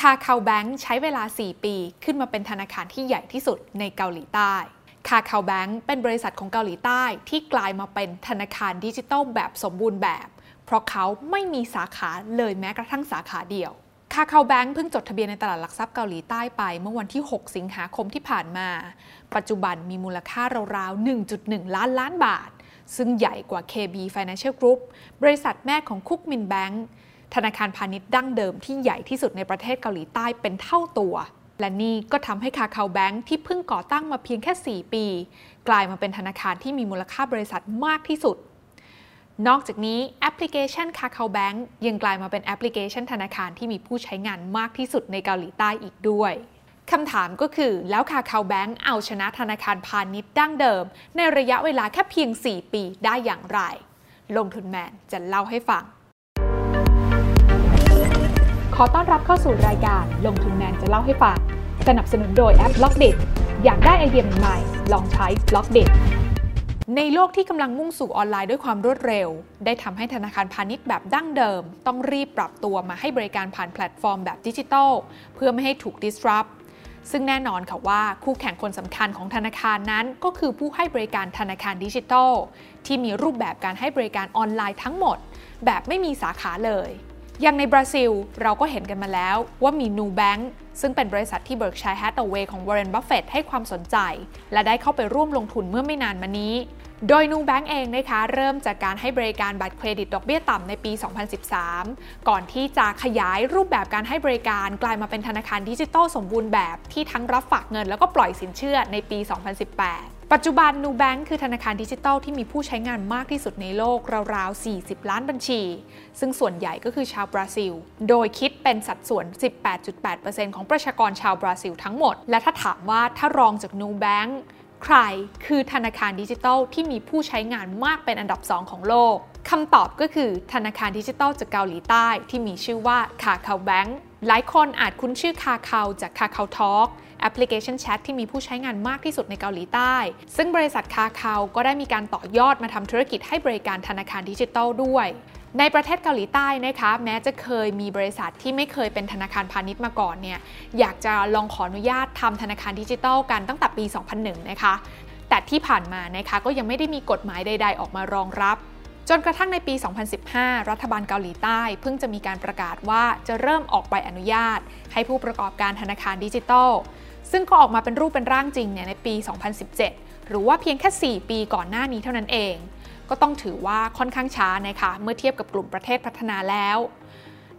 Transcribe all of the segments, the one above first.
คาคาแบงค์ใช้เวลา 4 ปี ขึ้นมาเป็นธนาคารที่ใหญ่ที่สุดในเกาหลีใต้คาคาแบงค์เป็นบริษัทของเกาหลีใต้ที่กลายมาเป็นธนาคารดิจิทัลแบบสมบูรณ์แบบ เพราะเขาไม่มีสาขาเลยแม้กระทั่งสาขาเดียวคาคาแบงค์เพิ่งจดทะเบียนในตลาดหลักทรัพย์เกาหลีใต้ไปเมื่อวันที่ 6 สิงหาคมที่ผ่านมา ปัจจุบันมีมูลค่าราวๆ 1.1 ล้านล้านบาท ซึ่งใหญ่กว่า KB Financial Group บริษัทแม่ของ Kookmin Bank ธนาคารพาณิชย์ดั้งเดิมที่ใหญ่ที่สุดในประเทศเกาหลีใต้เป็นเท่าตัว และนี่ก็ทำให้ KakaoBank ที่เพิ่งก่อตั้งมาเพียงแค่ 4 ปี กลายมาเป็นธนาคารที่มีมูลค่าบริษัทมากที่สุด นอกจากนี้แอปพลิเคชัน KakaoBank ยังกลายมาเป็นแอปพลิเคชันธนาคารที่มีผู้ใช้งานมากที่สุดในเกาหลีใต้อีกด้วยคำถามก็คือแล้ว KakaoBank เอาชนะธนาคารพาณิชย์ดั้งเดิม ในระยะเวลาแค่เพียง 4 ปีได้อย่างไร ลงทุนแมนจะเล่าให้ฟัง ต้อนรับเข้าสู่รายการลงทุนแมนจะเล่าให้ฟัง สนับสนุนโดยแอป Blockdit อยากได้ไอเดียใหม่ลองใช้ Blockdit ในโลกที่กำลังมุ่งสู่ออนไลน์ด้วยความรวดเร็ว ได้ทำให้ธนาคารพาณิชย์แบบดั้งเดิม ต้องรีบปรับตัวมาให้บริการผ่านแพลตฟอร์มแบบดิจิทัล เพื่อไม่ให้ถูก disrupt ซึ่งแน่นอนค่ะว่าคู่แข่งคนสำคัญของธนาคารนั้น ก็คือผู้ให้บริการธนาคารดิจิทัล ที่มีรูปแบบการให้บริการออนไลน์ทั้งหมด แบบไม่มีสาขาเลย อย่างในบราซิล เราก็เห็นกันมาแล้วว่ามี New Bank ซึ่งเป็นบริษัทที่ Berkshire Hathaway ของ Warren Buffett ให้ความสนใจ และได้เข้าไปร่วมลงทุนเมื่อไม่นานมานี้ โดย New Bank เองนะคะเริ่มจากการให้บริการบัตรเครดิตดอกเบี้ยต่ำในปี 2013 ก่อนที่จะขยายรูปแบบการให้บริการกลายมาเป็นธนาคารดิจิทัลสมบูรณ์แบบที่ทั้งรับฝากเงินแล้วก็ปล่อยสินเชื่อในปี 2018 ปัจจุบัน Nubank คือธนาคารดิจิทัลที่มีผู้ใช้งานมากที่สุดในโลก ราวๆ 40 ล้านบัญชี ซึ่งส่วนใหญ่ก็คือชาวบราซิล โดยคิดเป็นสัดส่วน 18.8%ของประชากรชาวบราซิลทั้งหมด และถ้าถามว่าถ้ารองจาก Nubank ใครคือธนาคารดิจิทัลที่มีผู้ใช้งานมากเป็นอันดับ 2 ของโลกคำตอบก็คือธนาคารดิจิทัลจากเกาหลีใต้ที่มีชื่อว่า KakaoBank หลายคนอาจคุ้นชื่อ Kakao จาก KakaoTalk แอปพลิเคชันแชทที่มีผู้ใช้งานมากที่สุดในเกาหลีใต้ ซึ่งบริษัทคาคาก็ได้มีการต่อยอดมาทำธุรกิจให้บริการธนาคารดิจิทัลด้วยในประเทศเกาหลีใต้นะคะแม้จะเคยมีบริษัทที่ไม่เคยเป็นธนาคารพาณิชย์มาก่อนเนี่ยอยากจะลองขออนุญาตทำธนาคารดิจิทัลกันตั้งแต่ปี 2001 นะคะ แต่ที่ผ่านมานะคะก็ยังไม่ได้มีกฎหมายใด ๆ ออกมารองรับ จนกระทั่งในปี 2015 รัฐบาลเกาหลีใต้ เพิ่งจะมีการประกาศว่าจะเริ่มออกใบอนุญาต ให้ผู้ประกอบการธนาคารดิจิทัล ซึ่งก็ออกมาเป็นรูปเป็นร่างจริงเนี่ยในปี 2017 หรือว่าเพียงแค่ 4 ปีก่อนหน้านี้เท่านั้นเอง ก็ต้องถือว่าค่อนข้างช้านะคะเมื่อเทียบกับกลุ่มประเทศพัฒนาแล้ว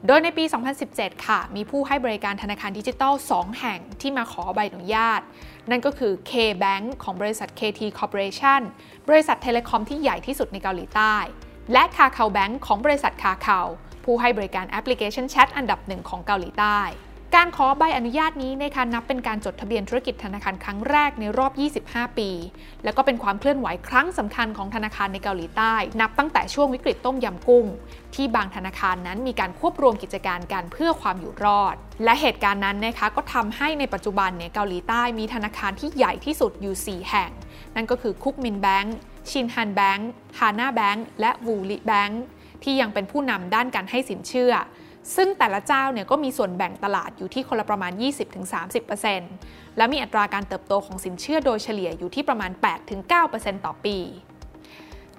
โดยในปี 2017 ค่ะ มีผู้ให้บริการธนาคารดิจิทัล 2 แห่งที่มาขอใบอนุญาต นั่นก็คือ K-Bank ของบริษัท KT Corporation บริษัท telecom ที่ใหญ่ที่สุดในเกาหลีใต้ และ Kakao Bank ของบริษัท Kakao ผู้ให้บริการแอปพลิเคชันแชทอันดับหนึ่งของเกาหลีใต้ การขอใบอนุญาตนี้นะคะนับเป็นการจดทะเบียนธุรกิจธนาคารครั้งแรกในรอบ 25 ปี และก็เป็นความเคลื่อนไหวครั้งสำคัญของธนาคารในเกาหลีใต้ นับตั้งแต่ช่วงวิกฤตต้มยำกุ้ง ที่บางธนาคารนั้นมีการควบรวมกิจการกันเพื่อความอยู่รอด และเหตุการณ์นั้นนะคะก็ทำให้ในปัจจุบันเนี่ยเกาหลีใต้มีธนาคารที่ใหญ่ที่สุดอยู่ 4 แห่ง นั่นก็คือคุกมินแบงก์ชินฮันแบงก์ฮาน่าแบงก์และวูลิแบงก์ที่ยังเป็นผู้นำด้านการให้สินเชื่อ ซึ่งแต่ละเจ้าเนี่ยก็มีส่วนแบ่งตลาดอยู่ที่คนละประมาณ 20-30%และมีอัตราการเติบโตของสินเชื่อโดยเฉลี่ยอยู่ที่ประมาณ 8-9%ต่อปี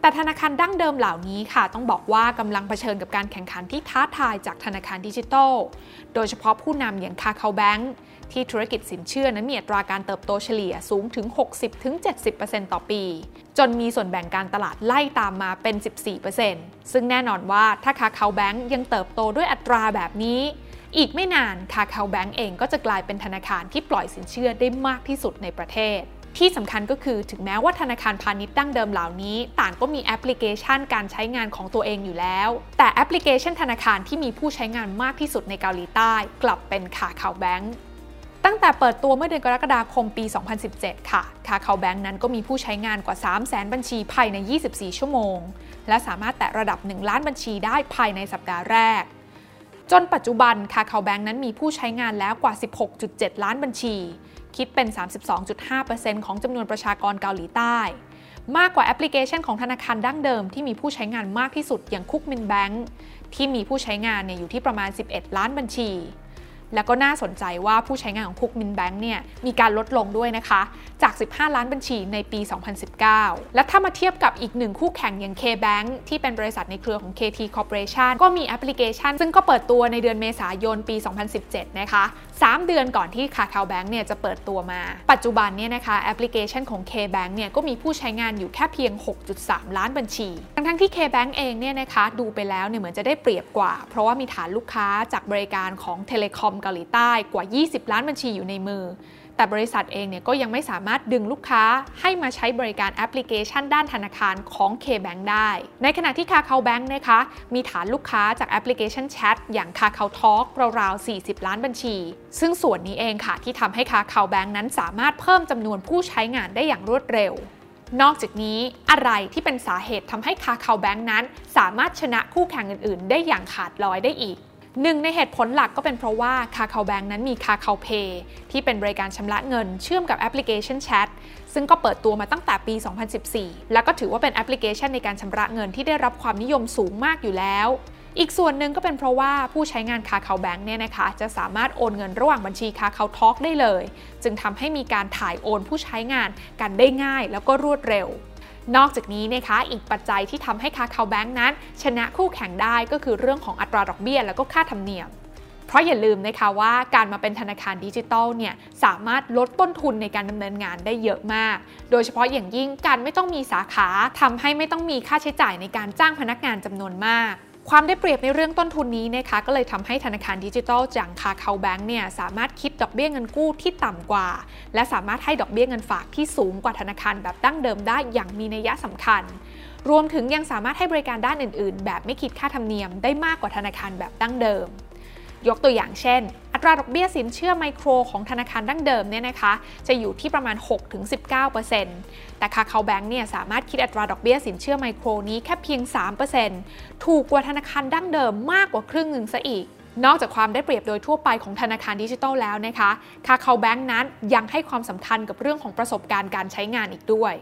แต่ธนาคารดั้งเดิมเหล่านี้ค่ะ ต้องบอกว่ากำลังเผชิญกับการแข่งขันที่ท้าทายจากธนาคารดิจิทัล โดยเฉพาะผู้นำอย่างคาคาแบงค์ ที่ธุรกิจสินเชื่อนั้นมีอัตราการเติบโตเฉลี่ยสูงถึง 60-70%ต่อปี จนมีส่วนแบ่งการตลาดไล่ตามมาเป็น 14%ซึ่งแน่นอนว่าถ้า KakaoBank ยังเติบโตด้วยอัตราแบบนี้ อีกไม่นาน KakaoBank เองก็จะกลายเป็นธนาคารที่ปล่อยสินเชื่อได้มากที่สุดในประเทศที่สำคัญก็คือถึงแม้ว่าธนาคารพาณิชย์ดั้งเดิมเหล่านี้ ต่างก็มีแอปพลิเคชันการใช้งานของตัวเองอยู่แล้ว แต่แอปพลิเคชันธนาคารที่มีผู้ใช้งานมากที่สุดในเกาหลีใต้ กลับเป็น KakaoBank ตั้งแต่เปิดตัวเมื่อเดือนกรกฎาคมปี 2017 ค่ะ KakaoBank นั้นก็มีผู้ใช้งานกว่า 3 0 0แสนบัญชีภายใน 24 ชั่วโมง และสามารถแตะระดับ 1 ล้านบัญชีได้ภายในสัปดาห์แรก จนปัจจุบัน KakaoBank นั้นมีผู้ใช้งานแล้วกว่า 16.7 ล้านบัญชี คิดเป็น 32.5%ของจำนวนประชากรเกาหลีใต้ มากกว่าแอปพลิเคชันของธนาคารดั้งเดิมที่มีผู้ใช้งานมากที่สุดอย่าง Kookmin Bank ที่มีผู้ใช้งานเนี่ยอยู่ที่ประมาณ 11 ล้านบัญชี แล้วก็น่าสนใจว่าผู้ใช้งานของ Kookmin Bank เนี่ยมีการลดลงด้วยนะคะ จาก 15 ล้านบัญชีในปี 2019 และถ้ามาเทียบกับอีกหนึ่งคู่แข่งอย่าง K-Bank ที่เป็นบริษัทในเครือของ KT Corporation ก็มีแอปพลิเคชัน ซึ่งก็เปิดตัวในเดือนเมษายนปี 2017 นะคะ 3 เดือนก่อนที่ KakaoBank เนี่ยจะเปิดตัวมา ปัจจุบันเนี่ยนะคะแอปพลิเคชันของ K-Bank เนี่ยก็มีผู้ใช้งานอยู่แค่เพียง 6.3 ล้านบัญชี ทั้งที่ K-Bank เองเนี่ยนะคะดูไปแล้วเนี่ยเหมือนจะได้เปรียบกว่า เพราะว่ามีฐานลูกค้าจากบริการของ telecom เกาหลีใต้กว่า 20 ล้านบัญชีอยู่ในมือ แต่บริษัทเองเนี่ยก็ยังไม่สามารถดึงลูกค้าให้มาใช้บริการแอปพลิเคชันด้านธนาคารของ K-Bank ได้ ในขณะที่ KakaoBank นะคะมีฐานลูกค้าจากแอปพลิเคชันแชทอย่าง KakaoTalk ราวๆ 40 ล้านบัญชี ซึ่งส่วนนี้เองค่ะที่ทำให้ KakaoBank นั้นสามารถเพิ่มจำนวนผู้ใช้งานได้อย่างรวดเร็วนอกจากนี้อะไรที่เป็นสาเหตุทำให้ KakaoBank นั้น สามารถชนะคู่แข่งอื่น ๆ ได้อย่างขาดลอยได้อีก หนึ่งในเหตุผลหลักก็เป็นเพราะว่า KakaoBank นั้นมี KakaoPay ที่เป็นบริการชำระเงินเชื่อมกับแอปพลิเคชันแชทซึ่งก็เปิดตัวมาตั้งแต่ปี 2014 แล้วก็ถือว่าเป็นแอปพลิเคชันในการชำระเงินที่ได้รับความนิยมสูงมากอยู่แล้ว อีกส่วนหนึ่งก็เป็นเพราะว่าผู้ใช้งาน KakaoBank เนี่ยนะคะ จะสามารถโอนเงินระหว่างบัญชี KakaoTalk ได้เลย จึงทำให้มีการถ่ายโอนผู้ใช้งานกันได้ง่ายแล้วก็รวดเร็ว นอกจากนี้นะคะอีกปัจจัยที่ทำให้คาคาแบงค์นั้น ชนะคู่แข่งได้ก็คือเรื่องของอัตราดอกเบี้ยแล้วก็ค่าธรรมเนียมเพราะอย่าลืมนะคะว่าการมาเป็นธนาคารดิจิตอลเนี่ยสามารถลดต้นทุนในการดำเนินงานได้เยอะมาก โดยเฉพาะอย่างยิ่งการไม่ต้องมีสาขาทำให้ไม่ต้องมีค่าใช้จ่ายในการจ้างพนักงานจำนวนมาก ความได้เปรียบในเรื่องต้นทุนนี้นะคะก็เลยทำให้ธนาคารดิจิทัลอย่างคาคาแบงค์เนี่ยสามารถคิดดอกเบี้ยเงินกู้ที่ต่ำกว่า และสามารถให้ดอกเบี้ยเงินฝากที่สูงกว่าธนาคารแบบดั้งเดิมได้อย่างมีนัยสำคัญ รวมถึงยังสามารถให้บริการด้านอื่น ๆ แบบไม่คิดค่าธรรมเนียมได้มากกว่าธนาคารแบบดั้งเดิม ยกตัวอย่างเช่น ตราดอกเบี้ยสินเชื่อไมโครของธนาคารดั้งเดิมเนี่ยนะคะจะอยู่ที่ประมาณ 6-19%แต่คาคาแบงค์เนี่ยสามารถคิดอัตราดอกเบี้ยสินเชื่อไมโครนี้แค่เพียง 3%ถูกกว่าธนาคารดั้งเดิมมากกว่าครึ่งหนึ่งซะอีกนอกจากความได้เปรียบโดยทั่วไปของธนาคารดิจิทัลแล้วนะคะ KakaoBank นั้นยังให้ความสำคัญกับเรื่องของประสบการณ์การใช้งานอีกด้วย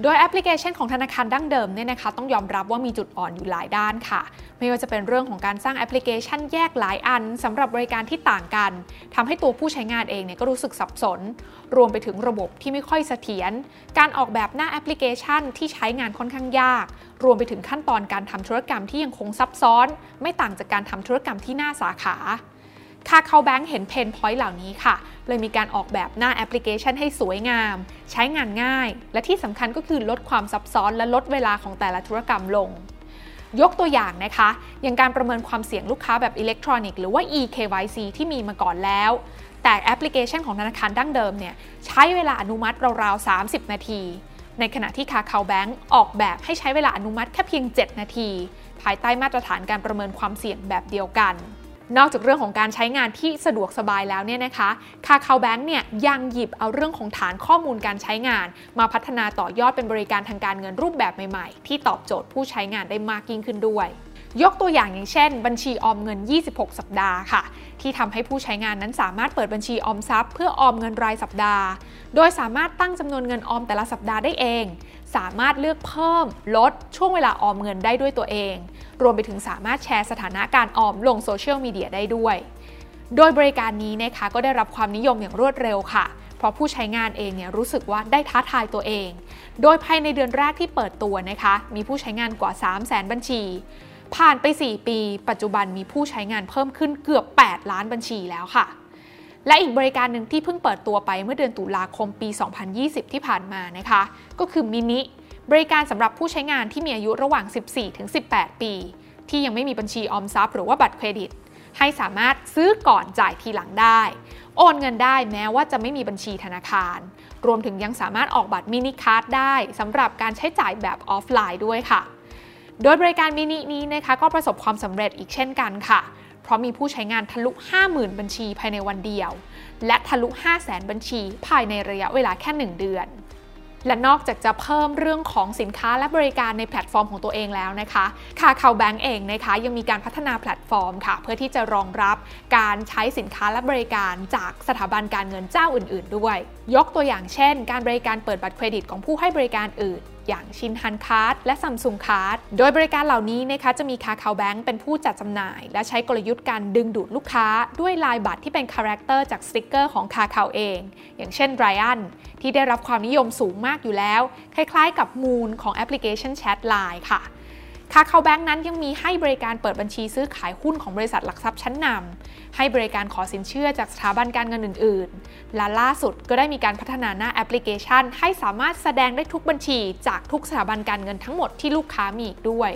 โดยแอปพลิเคชันของธนาคารดั้งเดิมเนี่ยนะคะต้องยอมรับว่ามีจุดอ่อนอยู่หลายด้านค่ะ ไม่ว่าจะเป็นเรื่องของการสร้างแอปพลิเคชันแยกหลายอันสำหรับบริการที่ต่างกันทำให้ตัวผู้ใช้งานเองเนี่ยก็รู้สึกสับสน รวมไปถึงระบบที่ไม่ค่อยเสถียรการออกแบบหน้าแอปพลิเคชันที่ใช้งานค่อนข้างยาก รวมไปถึงขั้นตอนการทำธุรกรรมที่ยังคงซับซ้อน ไม่ต่างจากการทำธุรกรรมที่หน้าสาขา KakaoBank เห็น pain point เหล่านี้ค่ะ เลยมีการออกแบบหน้าแอปพลิเคชันให้สวยงาม ใช้งานง่าย และที่สำคัญก็คือลดความซับซ้อนและลดเวลาของแต่ละธุรกรรมลง ยกตัวอย่างนะคะ อย่างการประเมินความเสี่ยงลูกค้าแบบอิเล็กทรอนิกส์หรือว่า eKYC ที่มีมาก่อนแล้ว แต่แอปพลิเคชันของธนาคารดั้งเดิมเนี่ยใช้เวลาอนุมัติราวๆ 30 นาที ในขณะที่คาคาแบงค์ออกแบบให้ใช้เวลาอนุมัติแค่เพียง 7 นาที ภายใต้มาตรฐานการประเมินความเสี่ยงแบบเดียวกัน นอกจากเรื่องของการใช้งานที่สะดวกสบายแล้วเนี่ยนะคะคาคาแบงค์เนี่ยยังหยิบเอาเรื่องของฐานข้อมูลการใช้งาน มาพัฒนาต่อยอดเป็นบริการทางการเงินรูปแบบใหม่ ๆ ที่ตอบโจทย์ผู้ใช้งานได้มากยิ่งขึ้นด้วย ยกตัวอย่างอย่างเช่น บัญชีออมเงิน 26 สัปดาห์ค่ะ ที่ทำให้ผู้ใช้งานนั้นสามารถเปิดบัญชีออมทรัพย์เพื่อออมเงินรายสัปดาห์ โดยสามารถตั้งจำนวนเงินออมแต่ละสัปดาห์ได้เอง สามารถเลือกเพิ่ม ลด ช่วงเวลาออมเงินได้ด้วยตัวเอง รวมไปถึงสามารถแชร์สถานะการออมลงโซเชียลมีเดียได้ด้วย โดยบริการนี้นะคะก็ได้รับความนิยมอย่างรวดเร็วค่ะเพราะผู้ใช้งานเองเนี่ยรู้สึกว่าได้ท้าทายตัวเอง โดยภายในเดือนแรกที่เปิดตัวนะคะ มีผู้ใช้งานกว่า 3 0 0 0 0 0 บัญชี ผ่านไป 4 ปี ปัจจุบันมีผู้ใช้งานเพิ่มขึ้นเกือบ 8 ล้านบัญชีแล้วค่ะ และอีกบริการหนึ่งที่เพิ่งเปิดตัวไปเมื่อเดือนตุลาคมปี 2020 ที่ผ่านมานะคะ ก็คือมินิบริการสำหรับผู้ใช้งานที่มีอายุระหว่าง 14-18 ปี ที่ยังไม่มีบัญชีออมทรัพย์หรือว่าบัตรเครดิต ให้สามารถซื้อก่อนจ่ายทีหลังได้ โอนเงินได้แม้ว่าจะไม่มีบัญชีธนาคาร รวมถึงยังสามารถออกบัตร mini card ได้สำหรับการใช้จ่ายแบบออฟไลน์ด้วยค่ะ โดยบริการมินินี้นะคะก็ประสบความสำเร็จอีกเช่นกันค่ะ เพราะมีผู้ใช้งานทะลุ 50,000 บัญชีภายในวันเดียว และทะลุ 500,000 บัญชีภายในระยะเวลาแค่ 1 เดือน และนอกจากจะเพิ่มเรื่องของสินค้าและบริการในแพลตฟอร์มของตัวเองแล้วนะคะ KakaoBank เองนะคะยังมีการพัฒนาแพลตฟอร์มค่ะ เพื่อที่จะรองรับการใช้สินค้าและบริการจากสถาบันการเงินเจ้าอื่น ๆ ด้วย ยกตัวอย่างเช่น การบริการเปิดบัตรเครดิตของผู้ให้บริการอื่น อย่าง Shinhan Card และ Samsung Card โดยบริการเหล่านี้นะคะจะมี KakaoBank เป็นผู้จัดจำหน่าย และใช้กลยุทธ์การดึงดูดลูกค้า ด้วยลายบัตรที่เป็นคาแรคเตอร์จากสติกเกอร์ของ Kakao เอง อย่างเช่น Ryan ที่ได้รับความนิยมสูงมากอยู่แล้ว คล้ายๆ กับ Moon ของแอปพลิเคชันแชทไลน์ค่ะ KakaoBank นั้นยังมีให้บริการเปิดบัญชีซื้อขายหุ้นของบริษัทหลักทรัพย์ชั้นนำให้บริการขอสินเชื่อจากสถาบันการเงินอื่น ๆ และล่าสุดก็ได้มีการพัฒนาหน้าแอปพลิเคชัน ให้สามารถแสดงได้ทุกบัญชี จากทุกสถาบันการเงินทั้งหมดที่ลูกค้ามีอีกด้วย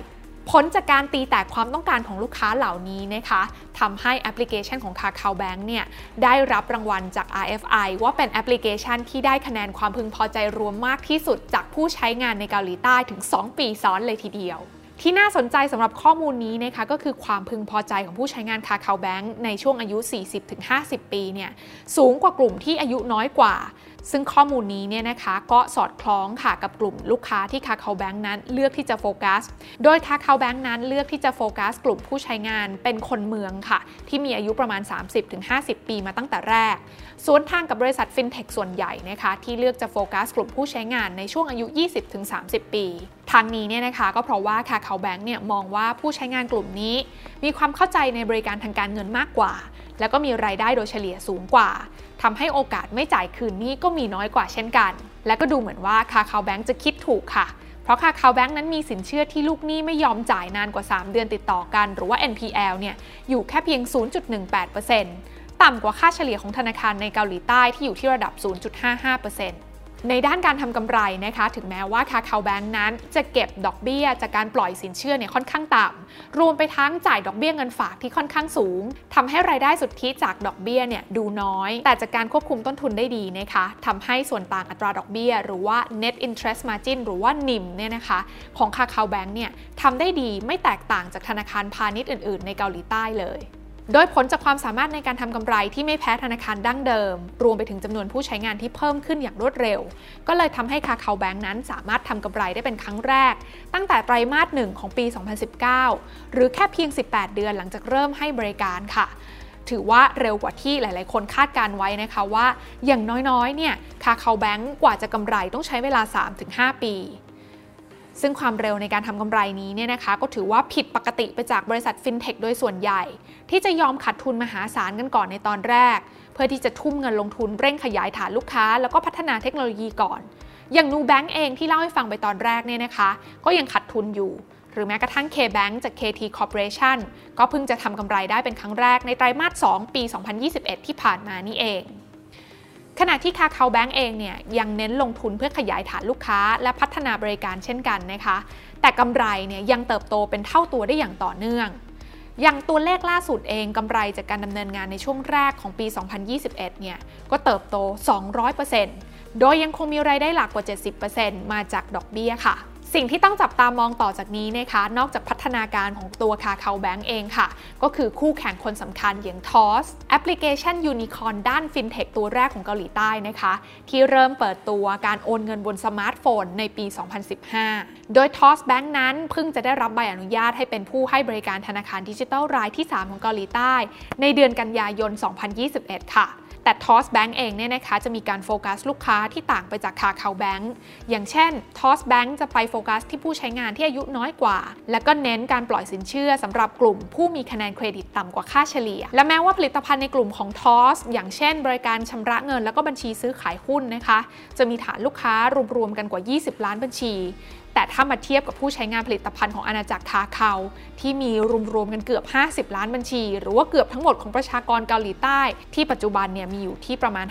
ผลจากการตีแตกความต้องการของลูกค้าเหล่านี้นะคะทำให้แอปพลิเคชันของ KakaoBank เนี่ยได้รับรางวัลจาก RFI ว่าเป็นแอปพลิเคชันที่ได้คะแนนความพึงพอใจรวมมากที่สุดจากผู้ใช้งานในเกาหลีใต้ถึง 2 ปีซ้อนเลยทีเดียว ที่น่าสนใจสำหรับข้อมูลนี้นะคะก็คือความพึงพอใจของผู้ใช้งาน KakaoBank ในช่วงอายุ 40-50 ปีเนี่ยสูงกว่ากลุ่มที่อายุน้อยกว่า ซึ่งข้อมูลนี้เนี่ยนะคะก็สอดคล้องค่ะกับกลุ่มลูกค้าที่ KakaoBank นั้นเลือกที่จะโฟกัส โดยคาคาแบงค์นั้นเลือกที่จะโฟกัส กลุ่มผู้ใช้งานเป็นคนเมืองค่ะ ที่มีอายุประมาณ 30-50 ปีมาตั้งแต่แรก สวนทางกับบริษัทฟินเทคส่วนใหญ่นะคะที่เลือกจะโฟกัส กลุ่มผู้ใช้งานในช่วงอายุ 20-30 ปี ทางนี้เนี่ยนะคะก็เพราะว่าคาคาแบงค์เนี่ยมองว่าผู้ใช้งานกลุ่มนี้ มีความเข้าใจในบริการทางการเงินมากกว่า แล้วก็มีรายได้โดยเฉลี่ยสูงกว่าทำให้โอกาสไม่จ่ายคืนนี้ก็มีน้อยกว่าเช่นกัน และก็ดูเหมือนว่าคาคาแบงค์จะคิดถูกค่ะเพราะคาคาแบงค์นั้นมีสินเชื่อที่ลูกหนี้ไม่ยอมจ่ายนานกว่า 3 เดือนติดต่อกัน หรือว่า NPL เนี่ยอยู่แค่เพียง 0.18%ต่ำกว่าค่าเฉลี่ยของธนาคารในเกาหลีใต้ที่อยู่ที่ระดับ 0.55% ในด้านการทำกำไรนะคะถึงแม้ว่าคาคาแบงก์นั้น จะเก็บดอกเบี้ย จากการปล่อยสินเชื่อเนี่ยค่อนข้างต่ำรวมไปทั้งจ่ายดอกเบี้ยเงินฝากที่ค่อนข้างสูงทำให้รายได้สุทธิจากดอกเบี้ยเนี่ยดูน้อย แต่จากการควบคุมต้นทุนได้ดีนะคะทำให้ส่วนต่างอัตราดอกเบี้ย หรือว่า net interest margin หรือว่า NIM เนี่ยนะคะของคาคาแบงก์เนี่ยทำได้ดีไม่แตกต่างจากธนาคารพาณิชย์อื่น ๆ ในเกาหลีใต้เลย โดยผลจากความสามารถในการทำกำไรที่ไม่แพ้ธนาคารดั้งเดิม รวมไปถึงจำนวนผู้ใช้งานที่เพิ่มขึ้นอย่างรวดเร็ว ก็เลยทำให้คาคาแบงค์นั้นสามารถทำกำไรได้เป็นครั้งแรก ตั้งแต่ไตรมาสหนึ่งของปี 2019 หรือแค่เพียง 18 เดือนหลังจากเริ่มให้บริการค่ะถือว่าเร็วกว่าที่หลาย ๆ คนคาดการไว้นะคะว่าอย่างน้อย ๆ เนี่ยคาคาแบงค์กว่าจะกำไรต้องใช้เวลา 3-5 ปี ซึ่งความเร็วในการทำกำไรนี้เนี่ยนะคะก็ถือว่าผิดปกติไปจากบริษัทฟินเทคโดยส่วนใหญ่ ที่จะยอมขาดทุนมหาศาลกันก่อนในตอนแรก เพื่อที่จะทุ่มเงินลงทุนเร่งขยายฐานลูกค้า แล้วก็พัฒนาเทคโนโลยีก่อน อย่างนูแบงก์เองที่เล่าให้ฟังไปตอนแรกเนี่ยนะคะ ก็ยังขาดทุนอยู่ หรือแม้กระทั่ง K-Bank จาก KT Corporation ก็เพิ่งจะทำกำไรได้เป็นครั้งแรกในไตรมาส 2 ปี 2021 ที่ผ่านมานี่เอง ขณะที่คาคาแบงก์เองเนี่ยยังเน้นลงทุนเพื่อขยายฐานลูกค้า และพัฒนาบริการเช่นกันนะคะ แต่กำไรเนี่ยยังเติบโตเป็นเท่าตัวได้อย่างต่อเนื่องอย่างตัวเลขล่าสุดเองกำไรจากการดำเนินงานในช่วงแรกของปี 2021 เนี่ยก็เติบโต 200%โดยยังคงมีรายได้หลักกว่า 70%มาจากดอกเบี้ยค่ะ สิ่งที่ต้องจับตามองต่อจากนี้นะคะ นอกจากพัฒนาการของตัวคาคาแบงก์เองค่ะ ก็คือคู่แข่งคนสำคัญอย่าง TOS แอปพลิเคชันยูนิคอนด้านฟินเทคตัวแรกของเกาหลีใต้นะคะ ที่เริ่มเปิดตัวการโอนเงินบนสมาร์ทโฟนในปี 2015 โดย Toss Bank นั้นเพิ่งจะได้รับใบอนุญาตให้เป็นผู้ให้บริการธนาคารดิจิทัลรายที่ 3 ของเกาหลีใต้ ในเดือนกันยายน 2021 ค่ะแต่ Toss Bank เองเนี่ยนะคะจะมีการโฟกัสลูกค้าที่ต่างไปจาก KakaoBank อย่างเช่น Toss Bank จะไปโฟกัสที่ผู้ใช้งานที่อายุน้อยกว่า และก็เน้นการปล่อยสินเชื่อสำหรับกลุ่มผู้มีคะแนนเครดิตต่ำกว่าค่าเฉลี่ย และแม้ว่าผลิตภัณฑ์ในกลุ่มของ Toss อย่างเช่น บริการชำระเงิน แล้วก็บัญชีซื้อขายหุ้นนะคะ จะมีฐานลูกค้ารวมๆกันกว่า 20 ล้านบัญชี แต่ถ้ามาเทียบกับผู้ใช้งานผลิตภัณฑ์ของอาณาจักร Kakao ที่มีรวมๆกันเกือบ 50 ล้านบัญชี หรือว่าเกือบทั้งหมดของประชากรเกาหลีใต้ ที่ปัจจุบันเนี่ยมีอยู่ที่ประมาณ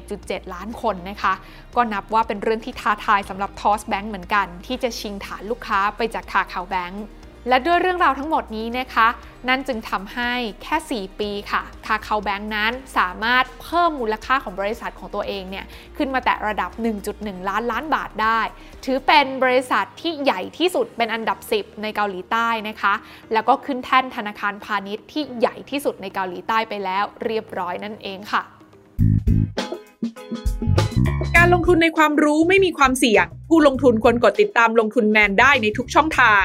51.7 ล้านคนนะคะ ก็นับว่าเป็นเรื่องที่ท้าทายสำหรับ Toss Bank เหมือนกัน ที่จะชิงฐานลูกค้าไปจาก KakaoBank และด้วยเรื่องราวทั้งหมดนี้นะคะ นั่นจึงทำให้แค่ 4 ปีค่ะคาคาแบงค์นั้นสามารถเพิ่มมูลค่าของบริษัทของตัวเองเนี่ยขึ้นมาแต่ระดับ 1.1 ล้านล้านบาทได้ ถือเป็นบริษัทที่ใหญ่ที่สุดเป็นอันดับ 10 ในเกาหลีใต้นะคะ แล้วก็ขึ้นแท่นธนาคารพาณิชย์ที่ใหญ่ที่สุดในเกาหลีใต้ไปแล้วเรียบร้อยนั่นเองค่ะ การลงทุนในความรู้ไม่มีความเสี่ยง ผู้ลงทุนควรกดติดตามลงทุนแมนได้ในทุกช่องทาง